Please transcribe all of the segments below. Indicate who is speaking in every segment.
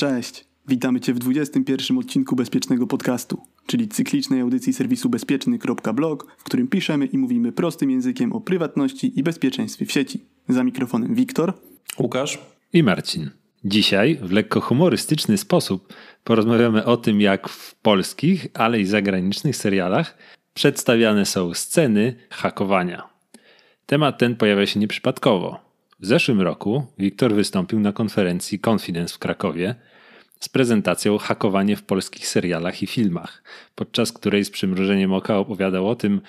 Speaker 1: Cześć, witamy Cię w 21 odcinku Bezpiecznego Podcastu, czyli cyklicznej audycji serwisu bezpieczny.blog, w którym piszemy i mówimy prostym językiem o prywatności i bezpieczeństwie w sieci. Za mikrofonem Wiktor,
Speaker 2: Łukasz
Speaker 3: i Marcin. Dzisiaj w lekko humorystyczny sposób porozmawiamy o tym, jak w polskich, ale i zagranicznych serialach przedstawiane są sceny hakowania. Temat ten pojawia się nieprzypadkowo. W zeszłym roku Wiktor wystąpił na konferencji Confidence w Krakowie z prezentacją Hakowanie w polskich serialach i filmach, podczas której z przymrużeniem oka opowiadał o tym,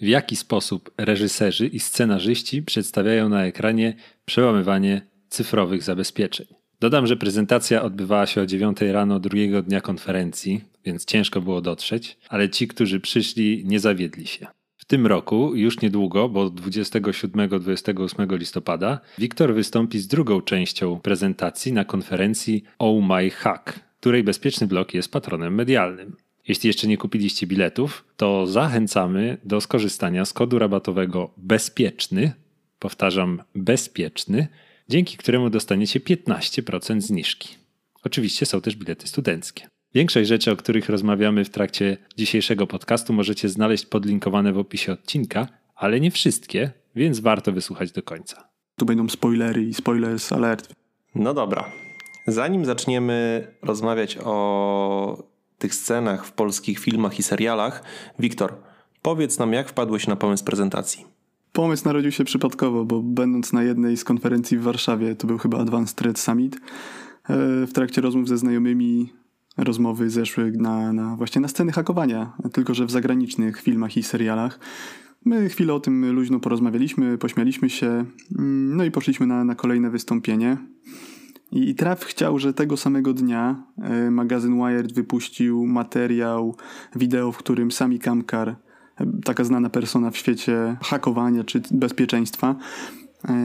Speaker 3: w jaki sposób reżyserzy i scenarzyści przedstawiają na ekranie przełamywanie cyfrowych zabezpieczeń. Dodam, że prezentacja odbywała się o 9 rano drugiego dnia konferencji, więc ciężko było dotrzeć, ale ci, którzy przyszli, nie zawiedli się. W tym roku, już niedługo, bo 27-28 listopada, Wiktor wystąpi z drugą częścią prezentacji na konferencji Oh My Hack, której Bezpieczny Blok jest patronem medialnym. Jeśli jeszcze nie kupiliście biletów, to zachęcamy do skorzystania z kodu rabatowego bezpieczny, powtarzam bezpieczny, dzięki któremu dostaniecie 15% zniżki. Oczywiście są też bilety studenckie. Większość rzeczy, o których rozmawiamy w trakcie dzisiejszego podcastu, możecie znaleźć podlinkowane w opisie odcinka, ale nie wszystkie, więc warto wysłuchać do końca.
Speaker 1: Tu będą spoilery i spoilers alert.
Speaker 2: No dobra. Zanim zaczniemy rozmawiać o tych scenach w polskich filmach i serialach, Wiktor, powiedz nam, jak wpadłeś na pomysł prezentacji.
Speaker 1: Pomysł narodził się przypadkowo, bo będąc na jednej z konferencji w Warszawie, to był chyba Advanced Threat Summit, e, w trakcie rozmów ze znajomymi rozmowy zeszły na, na właśnie na sceny hakowania, tylko że w zagranicznych filmach i serialach. My chwilę o tym luźno porozmawialiśmy, pośmialiśmy się, mm, no i poszliśmy na, na kolejne wystąpienie. I, I traf chciał, że tego samego dnia e, magazyn Wired wypuścił materiał, wideo, w którym Sami Kamkar, e, taka znana persona w świecie hakowania czy bezpieczeństwa,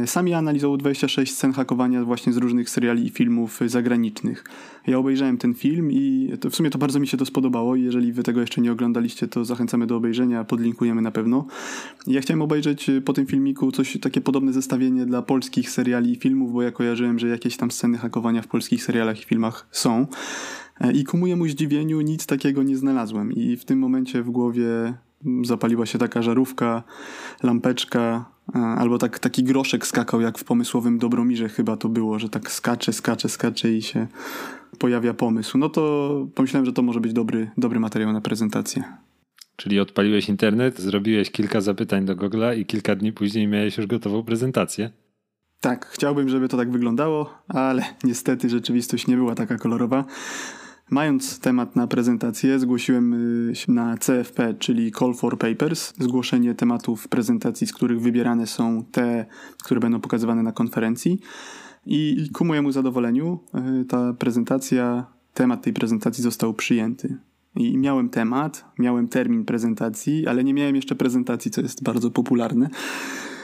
Speaker 1: sami analizował 26 scen hakowania właśnie z różnych seriali i filmów zagranicznych. Ja obejrzałem ten film i w sumie to bardzo mi się to spodobało. Jeżeli wy tego jeszcze nie oglądaliście, to zachęcamy do obejrzenia, podlinkujemy na pewno. Ja chciałem obejrzeć e, po tym filmiku coś takie podobne zestawienie dla polskich seriali i filmów, bo ja kojarzyłem, że jakieś tam sceny hakowania w polskich serialach i filmach są. E, I ku mojemu zdziwieniu nic takiego nie znalazłem. I w tym momencie w głowie zapaliła się taka żarówka, lampeczka, albo tak, taki groszek skakał, jak w pomysłowym Dobromirze chyba to było, że tak skacze, skacze, skacze i się pojawia pomysł. No to pomyślałem, że to może być dobry, dobry materiał na prezentację.
Speaker 3: Czyli odpaliłeś internet, zrobiłeś kilka zapytań do Google'a i kilka dni później miałeś już gotową prezentację?
Speaker 1: Tak, chciałbym, żeby to tak wyglądało, ale niestety rzeczywistość nie była taka kolorowa. Mając temat na prezentację, zgłosiłem y, na CFP, czyli Call for Papers, zgłoszenie tematów prezentacji, z których wybierane są te, które będą pokazywane na konferencji. I ku mojemu zadowoleniu y, ta prezentacja, temat tej prezentacji został przyjęty. I miałem temat, miałem termin prezentacji, ale nie miałem jeszcze prezentacji, co jest bardzo popularne.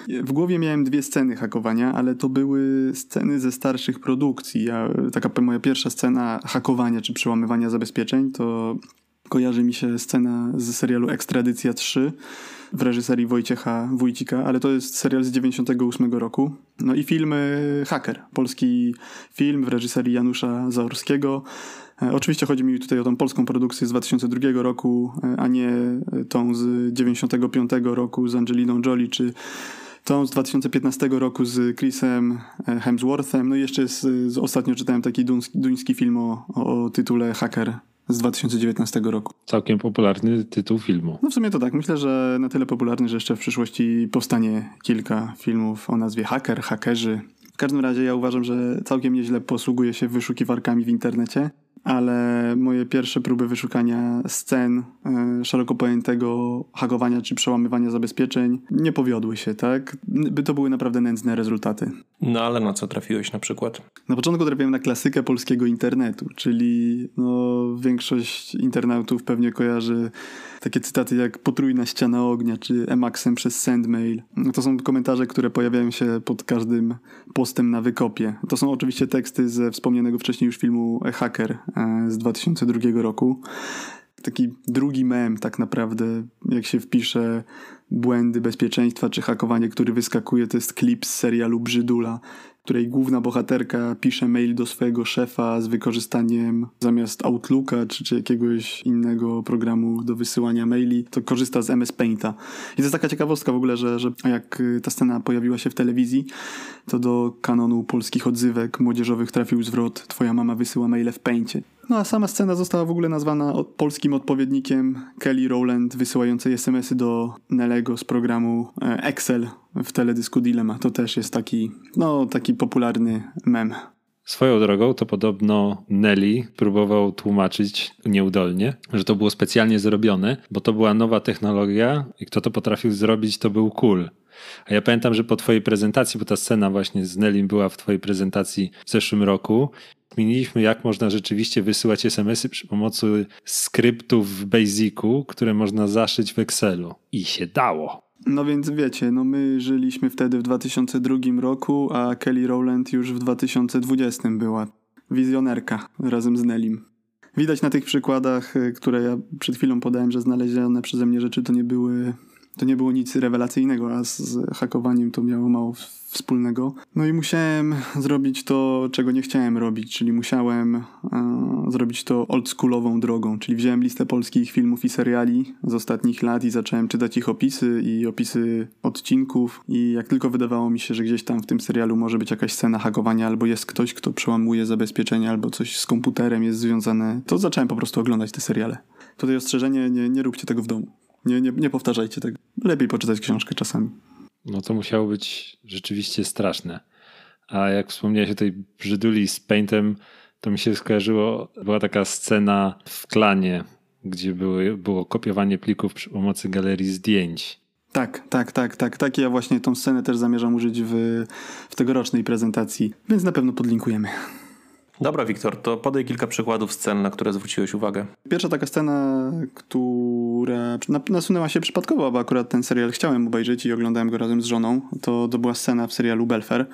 Speaker 1: W głowie miałem dwie sceny hakowania, ale to były sceny ze starszych produkcji. Ja, taka moja pierwsza scena hakowania czy przełamywania zabezpieczeń to kojarzy mi się scena z serialu Ekstradycja 3 w reżyserii Wojciecha Wójcika, ale to jest serial z 98 roku. No i film Haker, polski film w reżyserii Janusza Zaorskiego. E, oczywiście chodzi mi tutaj o tą polską produkcję z 2002 roku, e, a nie tą z 95 roku z Angeliną Jolie czy tą z 2015 roku z Chrisem e, Hemsworthem. No i jeszcze z, z ostatnio czytałem taki duński, duński film o, o tytule Hacker z 2019 roku.
Speaker 3: Całkiem popularny tytuł filmu.
Speaker 1: No w sumie to tak. Myślę, że na tyle popularny, że jeszcze w przyszłości powstanie kilka filmów o nazwie Hacker, Hakerzy. W każdym razie ja uważam, że całkiem nieźle posługuje się wyszukiwarkami w internecie ale moje pierwsze próby wyszukania scen e, szeroko pojętego hakowania czy przełamywania zabezpieczeń nie powiodły się, tak? By to były naprawdę nędzne rezultaty.
Speaker 2: No ale na co trafiłeś na przykład?
Speaker 1: Na początku trafiłem na klasykę polskiego internetu, czyli no, większość internautów pewnie kojarzy takie cytaty jak potrójna ściana ognia, czy Emaxem przez Sendmail. To są komentarze, które pojawiają się pod każdym postem na wykopie. To są oczywiście teksty ze wspomnianego wcześniej już filmu Hacker e, z 2002 roku. Taki drugi mem tak naprawdę, jak się wpisze błędy bezpieczeństwa czy hakowanie, który wyskakuje, to jest klip z serialu Brzydula której główna bohaterka pisze mail do swojego szefa z wykorzystaniem zamiast Outlooka czy, czy jakiegoś innego programu do wysyłania maili, to korzysta z MS Painta. I to jest taka ciekawostka w ogóle, że, że jak ta scena pojawiła się w telewizji, to do kanonu polskich odzywek młodzieżowych trafił zwrot Twoja mama wysyła maile w Paincie. No a sama scena została w ogóle nazwana polskim odpowiednikiem Kelly Rowland wysyłającej SMS-y do Nelego z programu e, Excel w teledysku Dilemma. To też jest taki, no, taki popularny mem.
Speaker 3: Swoją drogą to podobno Nelly próbował tłumaczyć nieudolnie, że to było specjalnie zrobione, bo to była nowa technologia i kto to potrafił zrobić, to był cool. A ja pamiętam, że po twojej prezentacji, bo ta scena właśnie z Nelly była w twojej prezentacji w zeszłym roku, zmieniliśmy, jak można rzeczywiście wysyłać SMS-y przy pomocy skryptów w Basicu, które można zaszyć w Excelu. I się dało.
Speaker 1: No więc wiecie, no my żyliśmy wtedy w 2002 roku, a Kelly Rowland już w 2020 była. Wizjonerka razem z Nelim. Widać na tych przykładach, y, które ja przed chwilą podałem, że znalezione przeze mnie rzeczy to nie były to nie było nic rewelacyjnego, a z hakowaniem to miało mało wspólnego. No i musiałem zrobić to, czego nie chciałem robić, czyli musiałem e, zrobić to oldschoolową drogą, czyli wziąłem listę polskich filmów i seriali z ostatnich lat i zacząłem czytać ich opisy i opisy odcinków i jak tylko wydawało mi się, że gdzieś tam w tym serialu może być jakaś scena hakowania albo jest ktoś, kto przełamuje zabezpieczenia albo coś z komputerem jest związane, to zacząłem po prostu oglądać te seriale. Tutaj ostrzeżenie, nie, nie róbcie tego w domu. Nie, nie, nie powtarzajcie tego. Lepiej poczytać książkę czasami.
Speaker 3: No to musiało być rzeczywiście straszne. A jak wspomniałeś o tej brzyduli z Paintem, to mi się skojarzyło, była taka scena w klanie, gdzie były, było kopiowanie plików przy pomocy galerii zdjęć.
Speaker 1: Tak, tak, tak, tak, tak. Ja właśnie tą scenę też zamierzam użyć w, w tegorocznej prezentacji, więc na pewno podlinkujemy.
Speaker 2: Dobra, Wiktor, to podaj kilka przykładów scen, na które zwróciłeś uwagę.
Speaker 1: Pierwsza taka scena, która nasunęła się przypadkowo, bo akurat ten serial chciałem obejrzeć i oglądałem go razem z żoną, to, to była scena w serialu Belfer.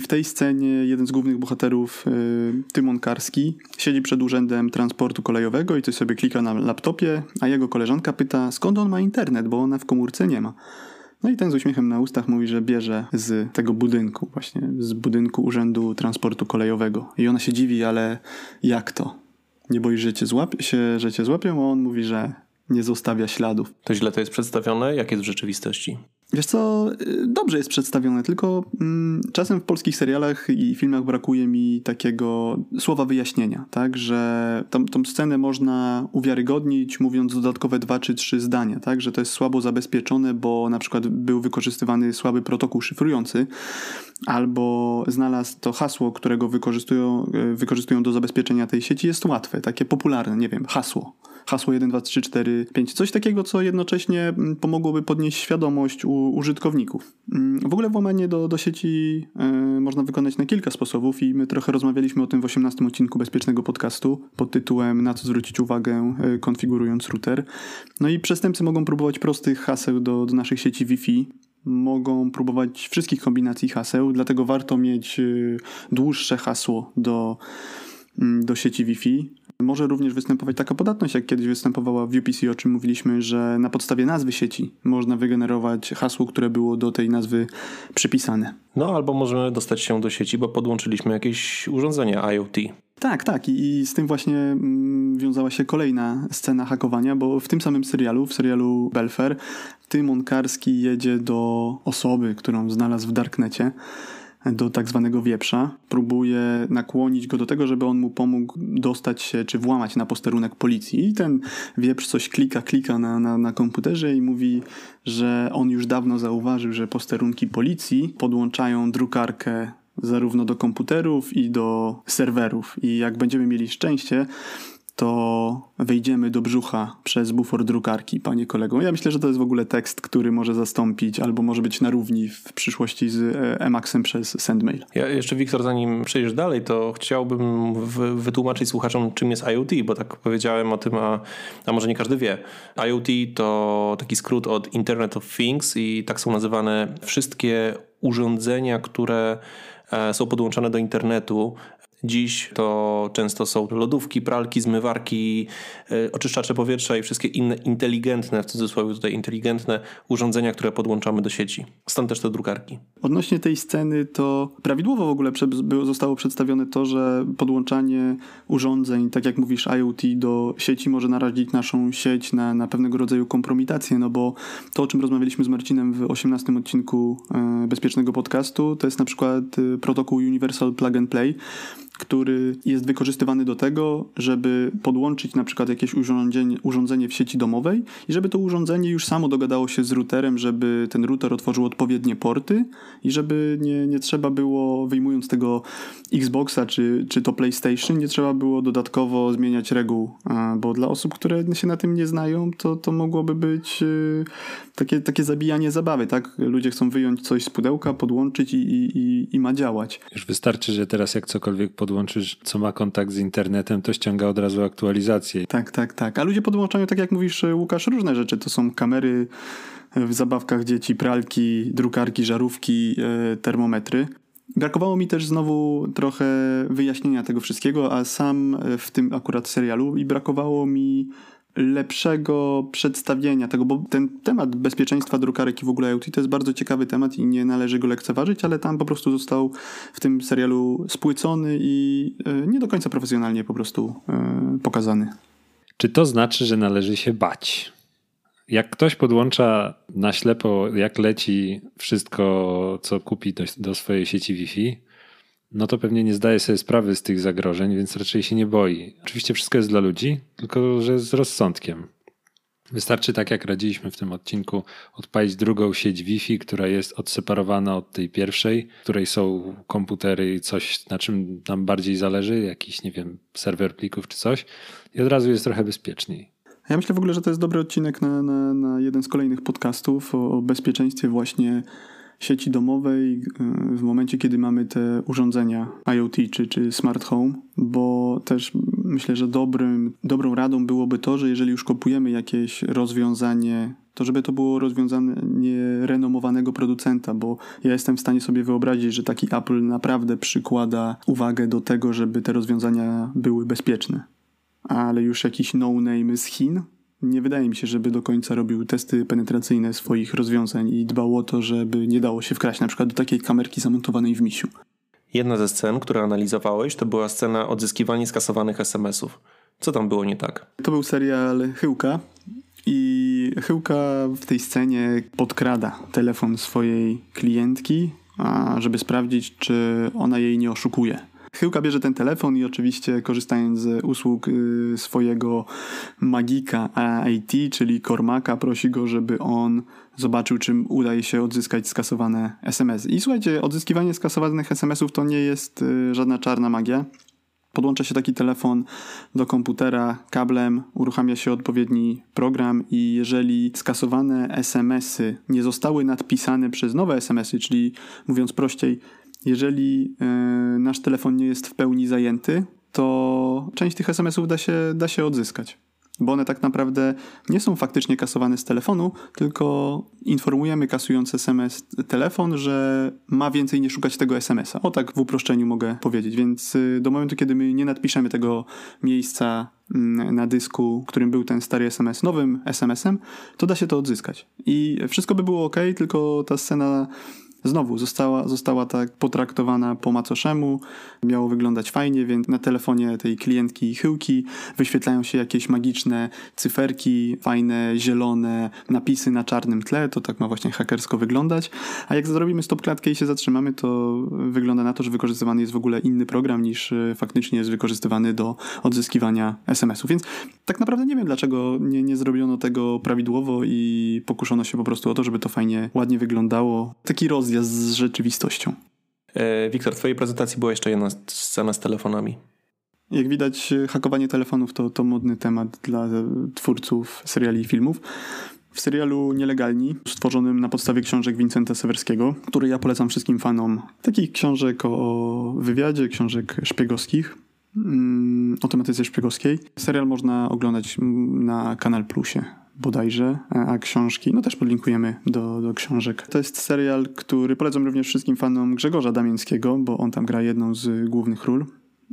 Speaker 1: W tej scenie jeden z głównych bohaterów, y, Tymon Karski, siedzi przed urzędem transportu kolejowego i coś sobie klika na laptopie, a jego koleżanka pyta, skąd on ma internet, bo ona w komórce nie ma. No i ten z uśmiechem na ustach mówi, że bierze z tego budynku, właśnie z budynku Urzędu Transportu Kolejowego. I ona się dziwi, ale jak to? Nie boisz, że cię, się, że cię złapią? A on mówi, że nie zostawia śladów.
Speaker 2: To źle to jest przedstawione? Jak jest w rzeczywistości?
Speaker 1: Wiesz co, y, dobrze jest przedstawione, tylko mm, czasem w polskich serialach i filmach brakuje mi takiego słowa wyjaśnienia, tak, że tą, tą scenę można uwiarygodnić mówiąc dodatkowe dwa czy trzy zdania, tak, że to jest słabo zabezpieczone, bo na przykład był wykorzystywany słaby protokół szyfrujący, albo znalazł to hasło, którego wykorzystują, y, wykorzystują do zabezpieczenia tej sieci. Jest łatwe, takie popularne, nie wiem, hasło hasło 1, 2, 3, 4, 5. Coś takiego, co jednocześnie mm, pomogłoby podnieść świadomość u użytkowników. Mm, w ogóle włamanie do, do sieci y, można wykonać na kilka sposobów i my trochę rozmawialiśmy o tym w 18 odcinku bezpiecznego podcastu pod tytułem Na co zwrócić uwagę y, konfigurując router. No i przestępcy mogą próbować prostych haseł do, do naszych sieci Wi-Fi, mogą próbować wszystkich kombinacji haseł, dlatego warto mieć y, dłuższe hasło do, mm, do sieci Wi-Fi. Może również występować taka podatność, jak kiedyś występowała w UPC, o czym mówiliśmy, że na podstawie nazwy sieci można wygenerować hasło, które było do tej nazwy przypisane.
Speaker 2: No albo możemy dostać się do sieci, bo podłączyliśmy jakieś urządzenie IoT.
Speaker 1: Tak, tak. I, z tym właśnie mm, wiązała się kolejna scena hakowania, bo w tym samym serialu, w serialu Belfer, Tymon Karski jedzie do osoby, którą znalazł w Darknecie do tak zwanego wieprza. Próbuje nakłonić go do tego, żeby on mu pomógł dostać się czy włamać na posterunek policji. I ten wieprz coś klika, klika na, na, na komputerze i mówi, że on już dawno zauważył, że posterunki policji podłączają drukarkę zarówno do komputerów i do serwerów. I jak będziemy mieli szczęście, to wejdziemy do brzucha przez bufor drukarki, panie kolego. Ja myślę, że to jest w ogóle tekst, który może zastąpić albo może być na równi w przyszłości z e, Emacsem przez SendMail.
Speaker 2: Ja jeszcze, Wiktor, zanim przejdziesz dalej, to chciałbym wytłumaczyć słuchaczom, czym jest IoT, bo tak powiedziałem o tym, a, a może nie każdy wie. IoT to taki skrót od Internet of Things i tak są nazywane wszystkie urządzenia, które e, są podłączone do internetu Dziś to często są lodówki, pralki, zmywarki, yy, oczyszczacze powietrza i wszystkie inne inteligentne, w cudzysłowie tutaj inteligentne urządzenia, które podłączamy do sieci. Stąd też te drukarki.
Speaker 1: Odnośnie tej sceny to prawidłowo w ogóle zostało przedstawione to, że podłączanie urządzeń, tak jak mówisz IoT do sieci może narazić naszą sieć na, na pewnego rodzaju kompromitację, no bo to o czym rozmawialiśmy z Marcinem w 18 odcinku e, Bezpiecznego Podcastu to jest na przykład e, protokół Universal Plug and Play, który jest wykorzystywany do tego, żeby podłączyć na przykład jakieś urządzenie, urządzenie w sieci domowej i żeby to urządzenie już samo dogadało się z routerem, żeby ten router otworzył odpowiednie porty i żeby nie, nie trzeba było, wyjmując tego Xboxa czy, czy to PlayStation, nie trzeba było dodatkowo zmieniać reguł, bo dla osób, które się na tym nie znają, to, to mogłoby być y, takie, takie zabijanie zabawy, tak? Ludzie chcą wyjąć coś z pudełka, podłączyć i, i, i ma działać.
Speaker 3: Już wystarczy, że teraz jak cokolwiek podłączysz, co ma kontakt z internetem, to ściąga od razu aktualizację.
Speaker 1: Tak, tak, tak. A ludzie podłączają, tak jak mówisz, Łukasz, różne rzeczy. To są kamery w zabawkach dzieci, pralki, drukarki, żarówki, e, termometry. Brakowało mi też znowu trochę wyjaśnienia tego wszystkiego, a sam w tym akurat serialu i brakowało mi lepszego przedstawienia tego, bo ten temat bezpieczeństwa drukarek i w ogóle IoT to jest bardzo ciekawy temat i nie należy go lekceważyć, ale tam po prostu został w tym serialu spłycony i e, nie do końca profesjonalnie po prostu e, pokazany.
Speaker 3: Czy to znaczy, że należy się bać? Jak ktoś podłącza na ślepo, jak leci wszystko, co kupi do, do swojej sieci Wi-Fi, no to pewnie nie zdaje sobie sprawy z tych zagrożeń, więc raczej się nie boi. Oczywiście wszystko jest dla ludzi, tylko że z rozsądkiem. Wystarczy, tak jak radziliśmy w tym odcinku, odpalić drugą sieć Wi-Fi, która jest odseparowana od tej pierwszej, w której są komputery i coś, na czym nam bardziej zależy, jakiś, nie wiem, serwer plików czy coś, i od razu jest trochę bezpieczniej.
Speaker 1: Ja myślę w ogóle, że to jest dobry odcinek na, na, na jeden z kolejnych podcastów o, o bezpieczeństwie właśnie sieci domowej y, w momencie, kiedy mamy te urządzenia IoT czy, czy smart home, bo też myślę, że dobrym, dobrą radą byłoby to, że jeżeli już kupujemy jakieś rozwiązanie to żeby to było rozwiązanie renomowanego producenta, bo ja jestem w stanie sobie wyobrazić, że taki Apple naprawdę przykłada uwagę do tego, żeby te rozwiązania były bezpieczne. Ale już jakiś no-name z Chin, nie wydaje mi się, żeby do końca robił testy penetracyjne swoich rozwiązań i dbał o to, żeby nie dało się wkraść na przykład do takiej kamerki zamontowanej w misiu.
Speaker 2: Jedna ze scen, którą analizowałeś, to była scena odzyskiwania skasowanych SMS-ów. Co tam było nie tak?
Speaker 1: To był serial Chyłka i Chyłka w tej scenie podkrada telefon swojej klientki, żeby sprawdzić, czy ona jej nie oszukuje. Chyłka bierze ten telefon i oczywiście korzystając z usług y, swojego magika IT, czyli Kormaka, prosi go, żeby on zobaczył, czym udaje się odzyskać skasowane SMS. I słuchajcie, odzyskiwanie skasowanych SMS-ów to nie jest y, żadna czarna magia. Podłącza się taki telefon do komputera kablem, uruchamia się odpowiedni program i jeżeli skasowane SMS-y nie zostały nadpisane przez nowe SMS-y, czyli mówiąc prościej, jeżeli e, nasz telefon nie jest w pełni zajęty, to część tych SMS-ów da się, da się odzyskać. Bo one tak naprawdę nie są faktycznie kasowane z telefonu, tylko informujemy kasując SMS telefon, że ma więcej nie szukać tego SMS-a. O tak w uproszczeniu mogę powiedzieć. Więc y, do momentu, kiedy my nie nadpiszemy tego miejsca mm, na dysku, którym był ten stary SMS, nowym SMS-em, to da się to odzyskać. I wszystko by było ok, tylko ta scena znowu została, została tak potraktowana po macoszemu, miało wyglądać fajnie, więc na telefonie tej klientki chyłki wyświetlają się jakieś magiczne cyferki, fajne, zielone napisy na czarnym tle, to tak ma właśnie hakersko wyglądać, a jak zrobimy stop klatkę i się zatrzymamy, to wygląda na to, że wykorzystywany jest w ogóle inny program niż e, faktycznie jest wykorzystywany do odzyskiwania SMS-ów, więc tak naprawdę nie wiem, dlaczego nie, nie zrobiono tego prawidłowo i pokuszono się po prostu o to, żeby to fajnie, ładnie wyglądało. Taki roz kolizja z rzeczywistością.
Speaker 2: E, Wiktor, w twojej prezentacji była jeszcze jedna scena z telefonami.
Speaker 1: Jak widać, hakowanie telefonów to, to modny temat dla twórców seriali i filmów. W serialu Nielegalni, stworzonym na podstawie książek Vincenta Sewerskiego, który ja polecam wszystkim fanom takich książek o wywiadzie, książek szpiegowskich, mm, o tematyce szpiegowskiej. Serial można oglądać na Kanal Plusie bodajże, a książki, no też podlinkujemy do, do książek. To jest serial, który polecam również wszystkim fanom Grzegorza Damińskiego, bo on tam gra jedną z głównych ról.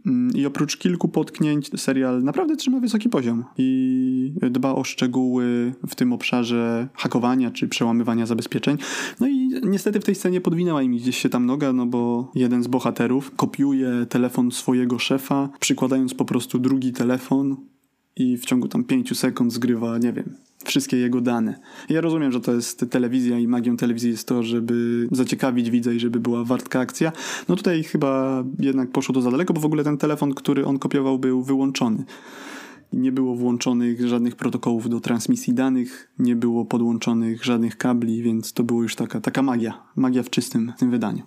Speaker 1: Mm, I oprócz kilku potknięć, serial naprawdę trzyma wysoki poziom i dba o szczegóły w tym obszarze hakowania czy przełamywania zabezpieczeń. No i niestety w tej scenie podwinęła im gdzieś się tam noga, no bo jeden z bohaterów kopiuje telefon swojego szefa, przykładając po prostu drugi telefon i w ciągu tam pięciu sekund zgrywa, nie wiem, wszystkie jego dane. Ja rozumiem, że to jest telewizja i magią telewizji jest to, żeby zaciekawić widza i żeby była wartka akcja. No tutaj chyba jednak poszło to za daleko, bo w ogóle ten telefon, który on kopiował był wyłączony. Nie było włączonych żadnych protokołów do transmisji danych, nie było podłączonych żadnych kabli, więc to było już taka, taka magia. Magia w czystym tym wydaniu.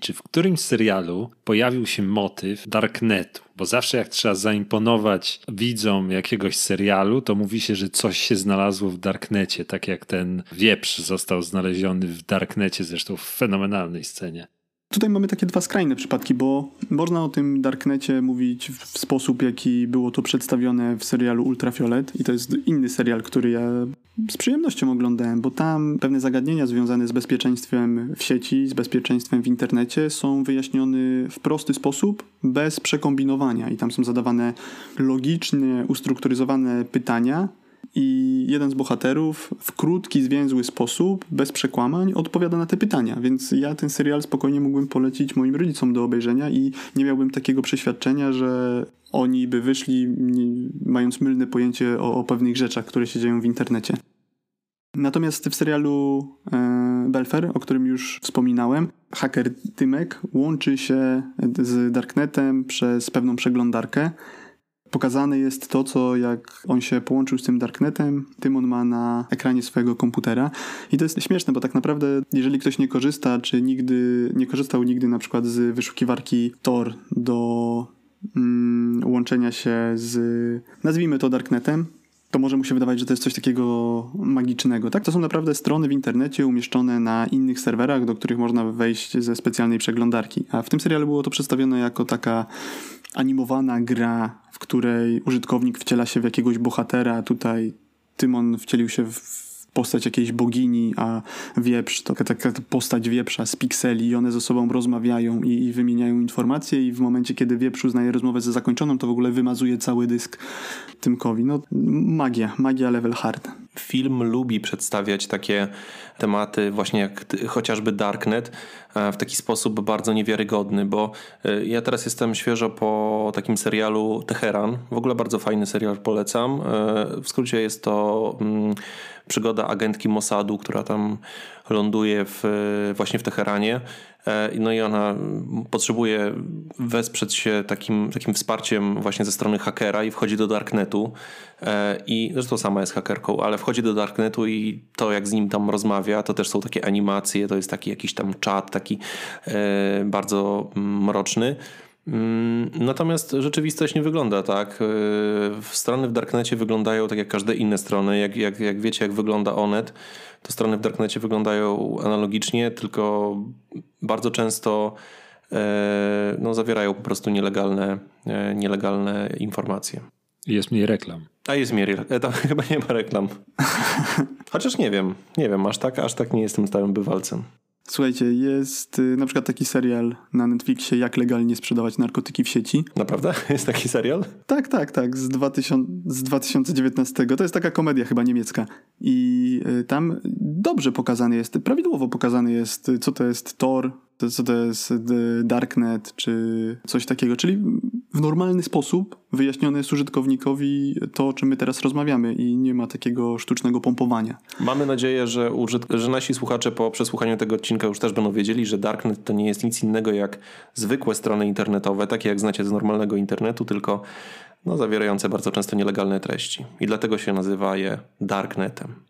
Speaker 3: Czy w którymś serialu pojawił się motyw Darknetu? Bo zawsze jak trzeba zaimponować widzom jakiegoś serialu, to mówi się, że coś się znalazło w Darknecie, tak jak ten wieprz został znaleziony w Darknecie, zresztą w fenomenalnej scenie.
Speaker 1: Tutaj mamy takie dwa skrajne przypadki, bo można o tym Darknecie mówić w sposób, jaki było to przedstawione w serialu Ultrafiolet i to jest inny serial, który ja z przyjemnością oglądałem, bo tam pewne zagadnienia związane z bezpieczeństwem w sieci, z bezpieczeństwem w internecie są wyjaśnione w prosty sposób, bez przekombinowania i tam są zadawane logicznie ustrukturyzowane pytania, i jeden z bohaterów w krótki, zwięzły sposób, bez przekłamań, odpowiada na te pytania. Więc ja ten serial spokojnie mógłbym polecić moim rodzicom do obejrzenia i nie miałbym takiego przeświadczenia, że oni by wyszli mając mylne pojęcie o, o pewnych rzeczach, które się dzieją w internecie. Natomiast w serialu e, Belfer, o którym już wspominałem, haker Tymek łączy się z Darknetem przez pewną przeglądarkę, Pokazane jest to, co jak on się połączył z tym Darknetem, tym on ma na ekranie swojego komputera. I to jest śmieszne, bo tak naprawdę, jeżeli ktoś nie korzysta, czy nigdy nie korzystał nigdy na przykład z wyszukiwarki Tor do mm, łączenia się z, nazwijmy to Darknetem, to może mu się wydawać, że to jest coś takiego magicznego. Tak, to są naprawdę strony w internecie umieszczone na innych serwerach, do których można wejść ze specjalnej przeglądarki. A w tym serialu było to przedstawione jako taka animowana gra, w której użytkownik wciela się w jakiegoś bohatera. Tutaj Tymon wcielił się w postać jakiejś bogini, a wieprz to taka postać wieprza z pikseli i one ze sobą rozmawiają i, i, wymieniają informacje i w momencie, kiedy wieprz uznaje rozmowę za zakończoną, to w ogóle wymazuje cały dysk Tymkowi. No magia, magia level hard.
Speaker 2: Film lubi przedstawiać takie tematy właśnie jak chociażby Darknet e, w taki sposób bardzo niewiarygodny, bo e, ja teraz jestem świeżo po takim serialu Teheran. W ogóle bardzo fajny serial polecam. E, w skrócie jest to mm, przygoda agentki Mossadu, która tam ląduje w, właśnie w Teheranie. E, no i ona potrzebuje wesprzeć się takim, takim wsparciem właśnie ze strony hakera i wchodzi do Darknetu. E, I zresztą sama jest hakerką, ale wchodzi do Darknetu i to jak z nim tam rozmawia, to też są takie animacje, to jest taki jakiś tam czat, taki e, bardzo mroczny. Mm, natomiast rzeczywistość nie wygląda tak. Strony w Darknecie wyglądają tak jak każde inne strony. Jak, jak, jak wiecie, jak wygląda Onet, to strony w Darknecie wyglądają analogicznie, tylko bardzo często e, no, zawierają po prostu nielegalne, e, nielegalne informacje.
Speaker 3: Jest mniej reklam.
Speaker 2: A jest mniej reklam. E, tam chyba nie ma reklam. Chociaż nie wiem, nie wiem, aż tak, aż tak nie jestem stałym bywalcem.
Speaker 1: Słuchajcie, jest y, na przykład taki serial na Netflixie, jak legalnie sprzedawać narkotyki w sieci.
Speaker 2: Naprawdę? Jest taki serial?
Speaker 1: Tak, tak, tak, z, 2000, z 2019. To jest taka komedia chyba niemiecka. I y, tam dobrze pokazany jest, prawidłowo pokazany jest, co to jest Tor, co to jest Darknet, czy coś takiego. Czyli w normalny sposób wyjaśnione jest użytkownikowi to, o czym my teraz rozmawiamy i nie ma takiego sztucznego pompowania.
Speaker 2: Mamy nadzieję, że, użyt- że nasi słuchacze po przesłuchaniu tego odcinka już też będą wiedzieli, że Darknet to nie jest nic innego jak zwykłe strony internetowe, takie jak znacie z normalnego internetu, tylko no, zawierające bardzo często nielegalne treści. I dlatego się nazywa je Darknetem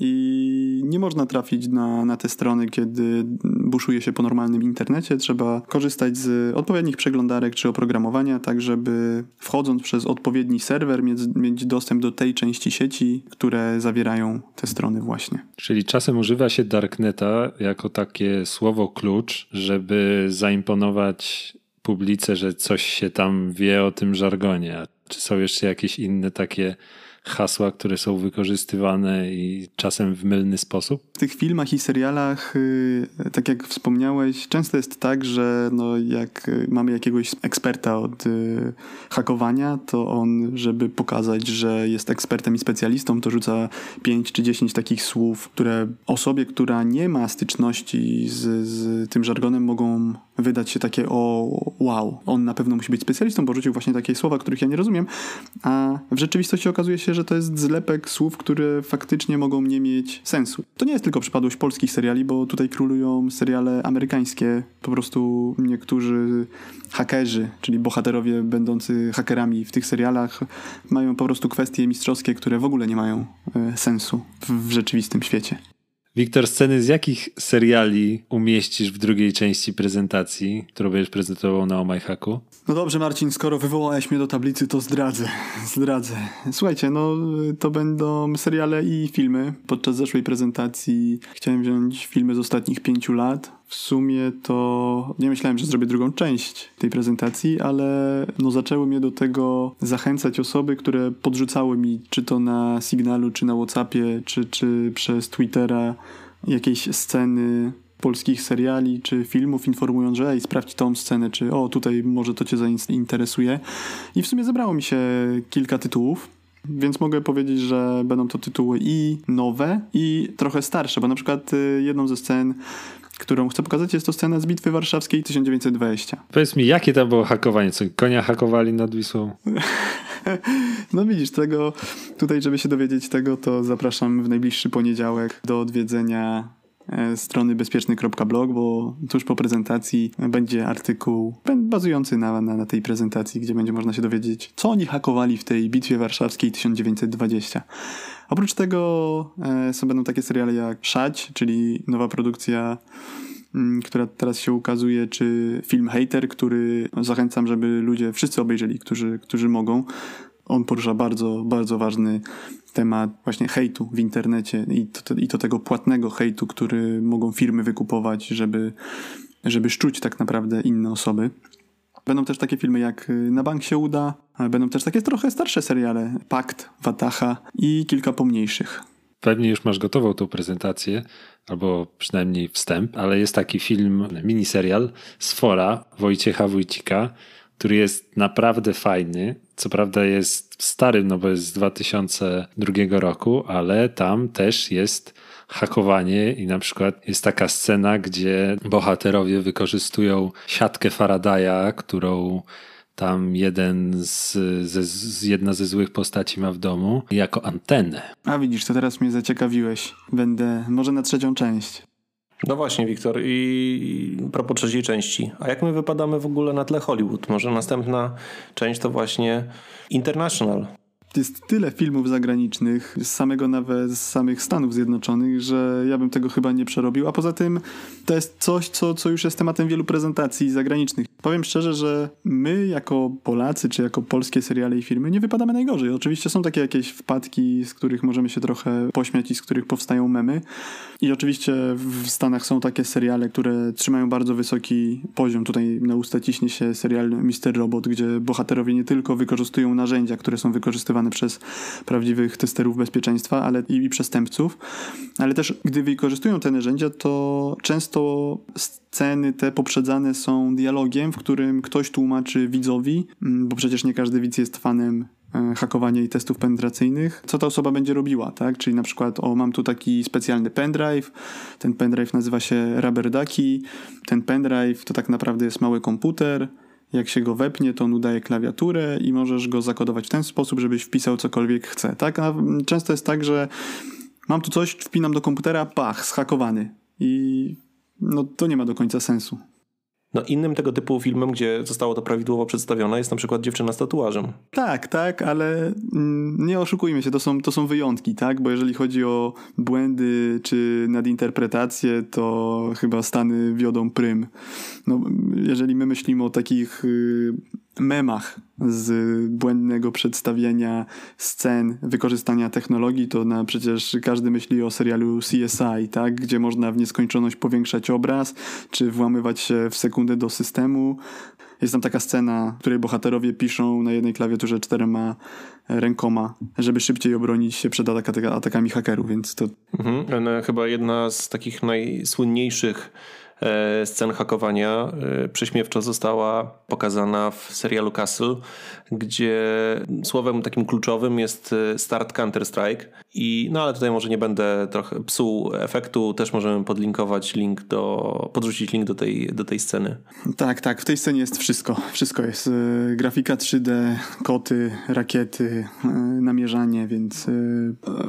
Speaker 1: i nie można trafić na, na te strony, kiedy buszuje się po normalnym internecie. Trzeba korzystać z odpowiednich przeglądarek czy oprogramowania, tak żeby wchodząc przez odpowiedni serwer mieć, mieć dostęp do tej części sieci, które zawierają te strony właśnie.
Speaker 3: Czyli czasem używa się darkneta jako takie słowo klucz, żeby zaimponować publice, że coś się tam wie o tym żargonie. Czy są jeszcze jakieś inne takie hasła, które są wykorzystywane i czasem w mylny sposób?
Speaker 1: W tych filmach i serialach, y, tak jak wspomniałeś, często jest tak, że no jak mamy jakiegoś eksperta od y, hakowania, to on, żeby pokazać, że jest ekspertem i specjalistą, to rzuca 5 czy 10 takich słów, które osobie, która nie ma styczności z, z tym żargonem, mogą wydać się takie o wow, on na pewno musi być specjalistą, bo rzucił właśnie takie słowa, których ja nie rozumiem, a w rzeczywistości okazuje się, że to jest zlepek słów, które faktycznie mogą nie mieć sensu. To nie jest tylko przypadłość polskich seriali, bo tutaj królują seriale amerykańskie. Po prostu niektórzy hakerzy, czyli bohaterowie będący hakerami w tych serialach, mają po prostu kwestie mistrzowskie, które w ogóle nie mają e, sensu w rzeczywistym świecie.
Speaker 3: Wiktor, sceny z jakich seriali umieścisz w drugiej części prezentacji, którą będziesz prezentował na OMyHacku?
Speaker 1: No dobrze, Marcin, skoro wywołałeś mnie do tablicy, to zdradzę. Zdradzę. Słuchajcie, no to będą seriale i filmy. Podczas zeszłej prezentacji chciałem wziąć filmy z ostatnich pięciu lat. W sumie to nie myślałem, że zrobię drugą część tej prezentacji, ale no zaczęły mnie do tego zachęcać osoby, które podrzucały mi, czy to na Signalu, czy na Whatsappie, czy, czy przez Twittera jakieś sceny polskich seriali czy filmów, informując, że ej, sprawdź tą scenę, czy o, tutaj może to cię zainteresuje. I w sumie zebrało mi się kilka tytułów. Więc mogę powiedzieć, że będą to tytuły i nowe, i trochę starsze, bo na przykład y, jedną ze scen którą chcę pokazać, jest to scena z Bitwy Warszawskiej 1920.
Speaker 3: Powiedz mi, jakie tam było hakowanie? Co, konia hakowali nad Wisłą?
Speaker 1: No widzisz, tego tutaj, żeby się dowiedzieć tego, to zapraszam w najbliższy poniedziałek do odwiedzenia strony bezpieczny.blog, bo tuż po prezentacji będzie artykuł bazujący na, na, na, tej prezentacji, gdzie będzie można się dowiedzieć, co oni hakowali w tej bitwie warszawskiej 1920. Oprócz tego e, są będą takie seriale jak Szać, czyli nowa produkcja mm, która teraz się ukazuje, czy film Hater, który zachęcam, żeby ludzie wszyscy obejrzeli, którzy, którzy mogą. On porusza bardzo, bardzo ważny temat właśnie hejtu w internecie i to, i to tego płatnego hejtu, który mogą firmy wykupować, żeby, żeby szczuć tak naprawdę inne osoby. Będą też takie filmy jak y, Na bank się uda, będą też takie trochę starsze seriale, Pakt, Watacha i kilka pomniejszych.
Speaker 3: Pewnie już masz gotową tą prezentację, albo przynajmniej wstęp, ale jest taki film, miniserial Sfora Wojciecha Wójcika, który jest naprawdę fajny. Co prawda jest stary, no bo jest z 2002 roku, ale tam też jest hakowanie i na przykład jest taka scena, gdzie bohaterowie wykorzystują siatkę Faradaya, którą tam jeden z, ze, z, jedna ze złych postaci ma w domu, jako antenę.
Speaker 1: A widzisz, to teraz mnie zaciekawiłeś. Będę może na trzecią część.
Speaker 2: No właśnie, Wiktor, i propos trzeciej części. A jak my wypadamy w ogóle na tle Hollywood? Może następna część to właśnie International.
Speaker 1: Jest tyle filmów zagranicznych, z samego nawet z samych Stanów Zjednoczonych, że ja bym tego chyba nie przerobił. A poza tym to jest coś, co, co już jest tematem wielu prezentacji zagranicznych. Powiem szczerze, że my jako Polacy, czy jako polskie seriale i filmy nie wypadamy najgorzej. Oczywiście są takie jakieś wpadki, z których możemy się trochę pośmiać i z których powstają memy. I oczywiście w Stanach są takie seriale, które trzymają bardzo wysoki poziom. Tutaj na usta ciśnie się serial Mister Robot, gdzie bohaterowie nie tylko wykorzystują narzędzia, które są wykorzystywane przez prawdziwych testerów bezpieczeństwa, ale i, i przestępców, ale też gdy wykorzystują te narzędzia, to często sceny te poprzedzane są dialogiem, w którym ktoś tłumaczy widzowi, mm, bo przecież nie każdy widz jest fanem e, hakowania i testów penetracyjnych, co ta osoba będzie robiła, tak? Czyli na przykład, o, mam tu taki specjalny pendrive, ten pendrive nazywa się Rubber Ducky, ten pendrive to tak naprawdę jest mały komputer, jak się go wepnie, to on udaje klawiaturę i możesz go zakodować w ten sposób, żebyś wpisał cokolwiek chce, tak? A często jest tak, że mam tu coś, wpinam do komputera, pach, schakowany i no to nie ma do końca sensu.
Speaker 2: No innym tego typu filmem, gdzie zostało to prawidłowo przedstawione jest na przykład Dziewczyna z tatuażem.
Speaker 1: Tak, tak, ale mm, nie oszukujmy się, to są, to są wyjątki, tak? Bo jeżeli chodzi o błędy czy nadinterpretacje, to chyba Stany wiodą prym. No, jeżeli my myślimy o takich y, memach z błędnego przedstawienia scen, wykorzystania technologii, to na, przecież każdy myśli o serialu CSI, tak? gdzie można w nieskończoność powiększać obraz, czy włamywać się w sekundę do systemu. Jest tam taka scena, w której bohaterowie piszą na jednej klawiaturze czterema rękoma, żeby szybciej obronić się przed atakami hakerów, więc to...
Speaker 2: Mhm. Chyba jedna z takich najsłynniejszych scen hakowania e, prześmiewczo została pokazana w serialu Castle, gdzie słowem takim kluczowym jest e, start Counter-Strike. I, no ale tutaj może nie będę trochę psuł efektu, też możemy podlinkować link do, podrzucić link do tej, do tej sceny.
Speaker 1: Tak, tak, w tej scenie jest wszystko. Wszystko jest. Grafika 3D, koty, rakiety, namierzanie, więc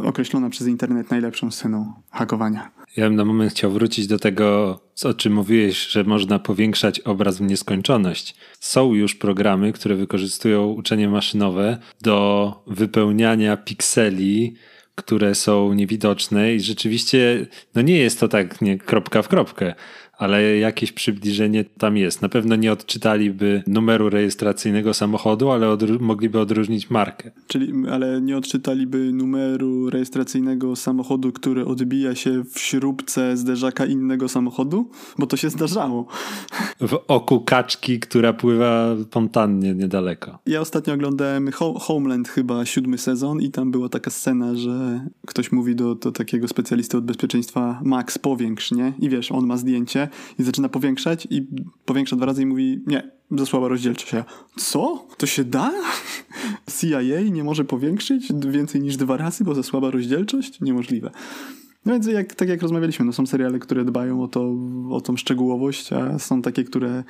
Speaker 1: określona przez internet najlepszą sceną hakowania.
Speaker 3: Ja bym na moment chciał wrócić do tego, o czym mówiłeś, że można powiększać obraz w nieskończoność. Są już programy, które wykorzystują uczenie maszynowe do wypełniania pikseli, które są niewidoczne i rzeczywiście no nie jest to tak nie kropka w kropkę, ale jakieś przybliżenie tam jest. Na pewno nie odczytaliby numeru rejestracyjnego samochodu, ale mogliby odróżnić markę.
Speaker 1: Czyli, ale nie odczytaliby numeru rejestracyjnego samochodu, który odbija się w śrubce zderzaka innego samochodu? Bo to się zdarzało.
Speaker 3: W oku kaczki, która pływa fontannie niedaleko.
Speaker 1: Ja ostatnio oglądałem Homeland chyba siódmy sezon i tam była taka scena, że ktoś mówi do, do takiego specjalisty od bezpieczeństwa Max powiększ, nie? I wiesz, on ma zdjęcie i zaczyna powiększać i powiększa dwa razy i mówi nie, za słaba rozdzielczość. Ja, co? To się da? CIA nie może powiększyć więcej niż dwa razy, bo za słaba rozdzielczość? Niemożliwe. No więc jak, tak jak rozmawialiśmy, no są seriale, które dbają o, to, o tą szczegółowość, a są takie, które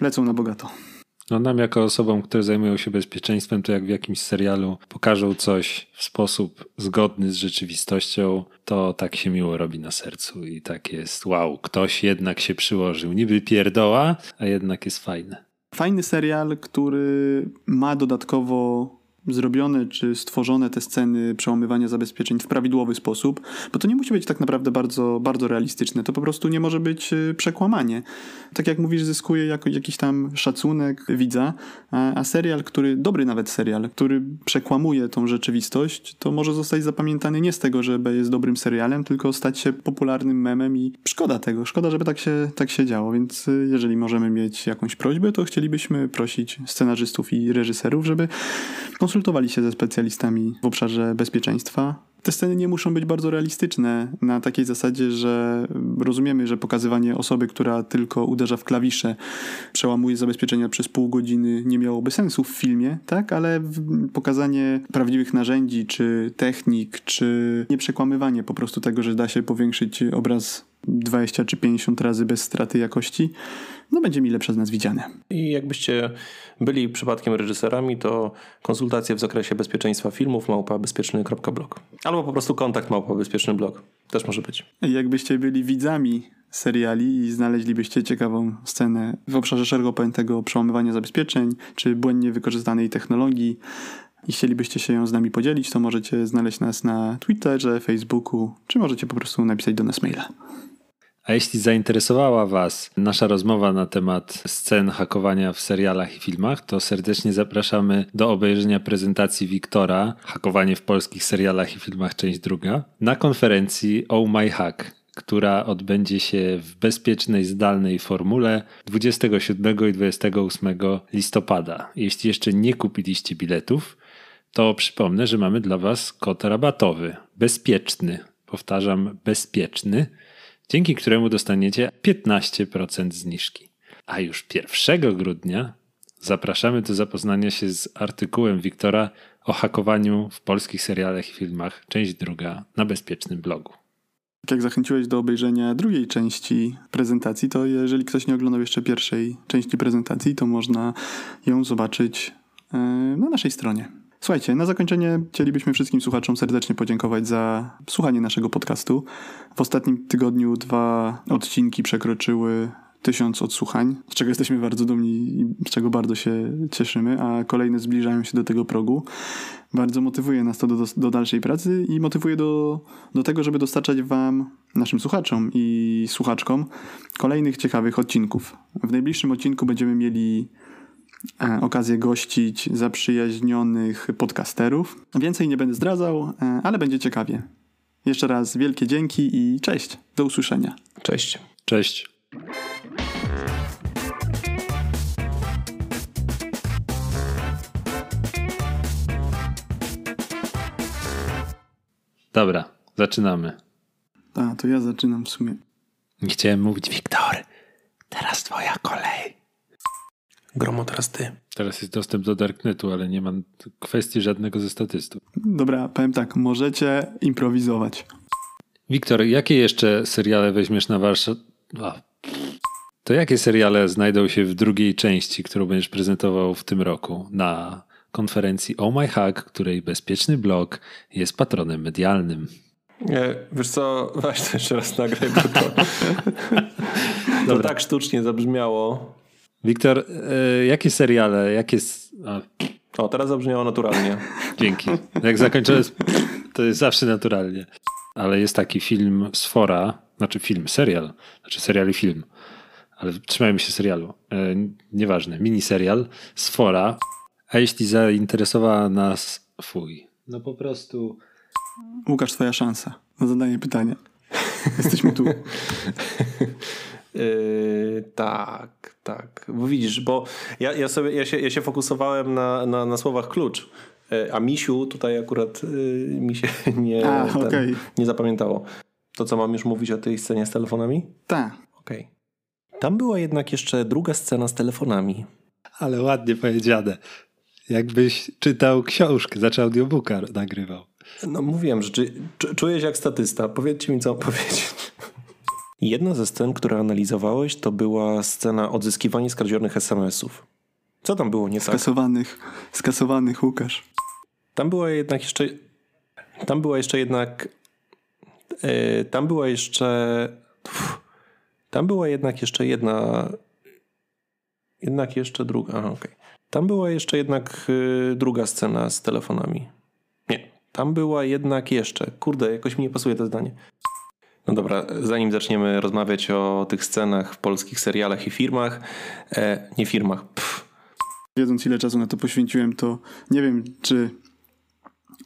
Speaker 1: lecą na bogato.
Speaker 3: No nam jako osobom, które zajmują się bezpieczeństwem, to jak w jakimś serialu pokażą coś w sposób zgodny z rzeczywistością, to tak się miło robi na sercu i tak jest, wow, ktoś jednak się przyłożył. Niby pierdoła, a jednak jest fajne.
Speaker 1: Fajny serial, który ma dodatkowo zrobione czy stworzone te sceny przełamywania zabezpieczeń w prawidłowy sposób, bo to nie musi być tak naprawdę bardzo, bardzo realistyczne. To po prostu nie może być y, przekłamanie. Tak jak mówisz, zyskuje jako jakiś tam szacunek widza, a, a serial, który, dobry nawet serial, który przekłamuje tą rzeczywistość, to może zostać zapamiętany nie z tego, że jest dobrym serialem, tylko stać się popularnym memem i szkoda tego, szkoda, żeby tak się, tak się działo, więc y, jeżeli możemy mieć jakąś prośbę, to chcielibyśmy prosić scenarzystów i reżyserów, żeby konsultowali się ze specjalistami w obszarze bezpieczeństwa. Te sceny nie muszą być bardzo realistyczne na takiej zasadzie, że rozumiemy, że pokazywanie osoby, która tylko uderza w klawisze, przełamuje zabezpieczenia przez pół godziny nie miałoby sensu w filmie, tak? Ale pokazanie prawdziwych narzędzi, czy technik, czy nieprzekłamywanie po prostu tego, że da się powiększyć obraz 20 czy 50 razy bez straty jakości, no będzie mi lepsze z nas widziane.
Speaker 2: I jakbyście byli przypadkiem reżyserami, to konsultacje w zakresie bezpieczeństwa filmów małpa bezpieczny.blog. Albo po prostu kontakt małpa bezpieczny blog. Też może być.
Speaker 1: I jakbyście byli widzami seriali i znaleźlibyście ciekawą scenę w obszarze szeroko pojętego przełamywania zabezpieczeń, czy błędnie wykorzystanej technologii, i chcielibyście się ją z nami podzielić, to możecie znaleźć nas na Twitterze, Facebooku, czy możecie po prostu napisać do nas maila.
Speaker 3: A jeśli zainteresowała Was nasza rozmowa na temat scen hakowania w serialach i filmach, to serdecznie zapraszamy do obejrzenia prezentacji Wiktora Hakowanie w polskich serialach i filmach, część druga, na konferencji Oh My Hack, która odbędzie się w bezpiecznej, zdalnej formule 27 i 28 listopada. Jeśli jeszcze nie kupiliście biletów, to przypomnę, że mamy dla Was kod rabatowy. Bezpieczny. Powtarzam, bezpieczny dzięki któremu dostaniecie 15% zniżki. A już 1 grudnia zapraszamy do zapoznania się z artykułem Wiktora o hakowaniu w polskich serialach i filmach, część druga na bezpiecznym blogu.
Speaker 1: Jak zachęciłeś do obejrzenia drugiej części prezentacji, to jeżeli ktoś nie oglądał jeszcze pierwszej części prezentacji, to można ją zobaczyć e, na naszej stronie. Słuchajcie, na zakończenie chcielibyśmy wszystkim słuchaczom serdecznie podziękować za słuchanie naszego podcastu. W ostatnim tygodniu dwa odcinki przekroczyły tysiąc odsłuchań, z czego jesteśmy bardzo dumni i z czego bardzo się cieszymy, a kolejne zbliżają się do tego progu. Bardzo motywuje nas to do, do dalszej pracy i motywuje do, do tego, żeby dostarczać Wam, naszym słuchaczom i słuchaczkom, kolejnych ciekawych odcinków. W najbliższym odcinku będziemy mieli E, okazję gościć zaprzyjaźnionych podcasterów. Więcej nie będę zdradzał, e, ale będzie ciekawie. Jeszcze raz wielkie dzięki i cześć. Do usłyszenia.
Speaker 2: Cześć.
Speaker 3: Cześć. Dobra, zaczynamy.
Speaker 1: A, to ja zaczynam w sumie.
Speaker 3: Nie chciałem mówić, Wiktor. Teraz twoja kolej.
Speaker 2: Gromo, teraz ty.
Speaker 3: Teraz jest dostęp do Darknetu, ale nie mam kwestii żadnego ze statystów.
Speaker 1: Dobra, powiem tak, możecie improwizować.
Speaker 3: Wiktor, jakie jeszcze seriale weźmiesz na warsztat? To jakie seriale znajdą się w drugiej części, którą będziesz prezentował w tym roku na konferencji Oh My Hack, której bezpieczny blog jest patronem medialnym?
Speaker 2: Nie, wiesz co, weź to jeszcze raz nagraj, bo to, to tak sztucznie zabrzmiało.
Speaker 3: Wiktor, e, jakie seriale, jakie... A,
Speaker 2: O, teraz zabrzmiało naturalnie.
Speaker 3: dzięki. Jak zakończyłem, to jest zawsze naturalnie. Ale jest taki film Sfora, znaczy film, serial, znaczy serial i film, ale trzymajmy się serialu. E, nieważne, miniserial Sfora. A jeśli zainteresowała nas... Fuj. No po prostu...
Speaker 1: Łukasz, twoja szansa na zadanie pytania. Jesteśmy tu.
Speaker 2: Yy, tak, tak. Bo widzisz, bo ja, ja, sobie, ja, się, ja się fokusowałem na, na, na słowach klucz, Yy, a misiu tutaj akurat yy, mi się nie,
Speaker 1: A,
Speaker 2: ten,
Speaker 1: okej.
Speaker 2: nie zapamiętało. To co, mam już mówić o tej scenie z telefonami?
Speaker 1: Tak.
Speaker 2: Okej. Tam była jednak jeszcze druga scena z telefonami.
Speaker 3: Ale ładnie powiedziane. Jakbyś czytał książkę, znaczy audiobooka nagrywał.
Speaker 2: No mówiłem, że czuję się jak statysta. Powiedzcie mi, co mam powiedzieć. Jedna ze scen, które analizowałeś, to była scena odzyskiwania skradzionych SMS-ów. Co tam było nie tak?
Speaker 1: Skasowanych, skasowanych Łukasz.
Speaker 2: Tam była jednak jeszcze. Tam była jeszcze jednak. e, tam była jeszcze. Uff, tam była jednak jeszcze jedna. Jednak jeszcze druga. Aha, okej. Tam była jeszcze jednak e, druga scena z telefonami. Nie. Tam była jednak jeszcze. Kurde, jakoś mi nie pasuje to zdanie. No dobra, zanim zaczniemy rozmawiać o tych scenach w polskich serialach i firmach, e, nie firmach, pff,
Speaker 1: Wiedząc ile czasu na to poświęciłem, to nie wiem, czy,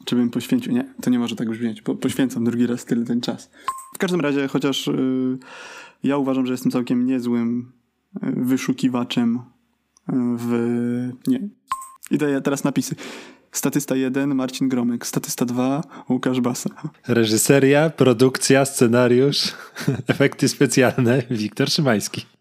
Speaker 1: czy bym poświęcił. Nie, to nie może tak brzmieć. Po, poświęcam drugi raz tyle ten czas. W każdym razie, chociaż y, ja uważam, że jestem całkiem niezłym y, wyszukiwaczem y, w. Nie. I daję teraz napisy. Statysta 1 Marcin Gromek, statysta 2 Łukasz Basa.
Speaker 3: Reżyseria, produkcja, scenariusz, efekty specjalne Wiktor Szymański.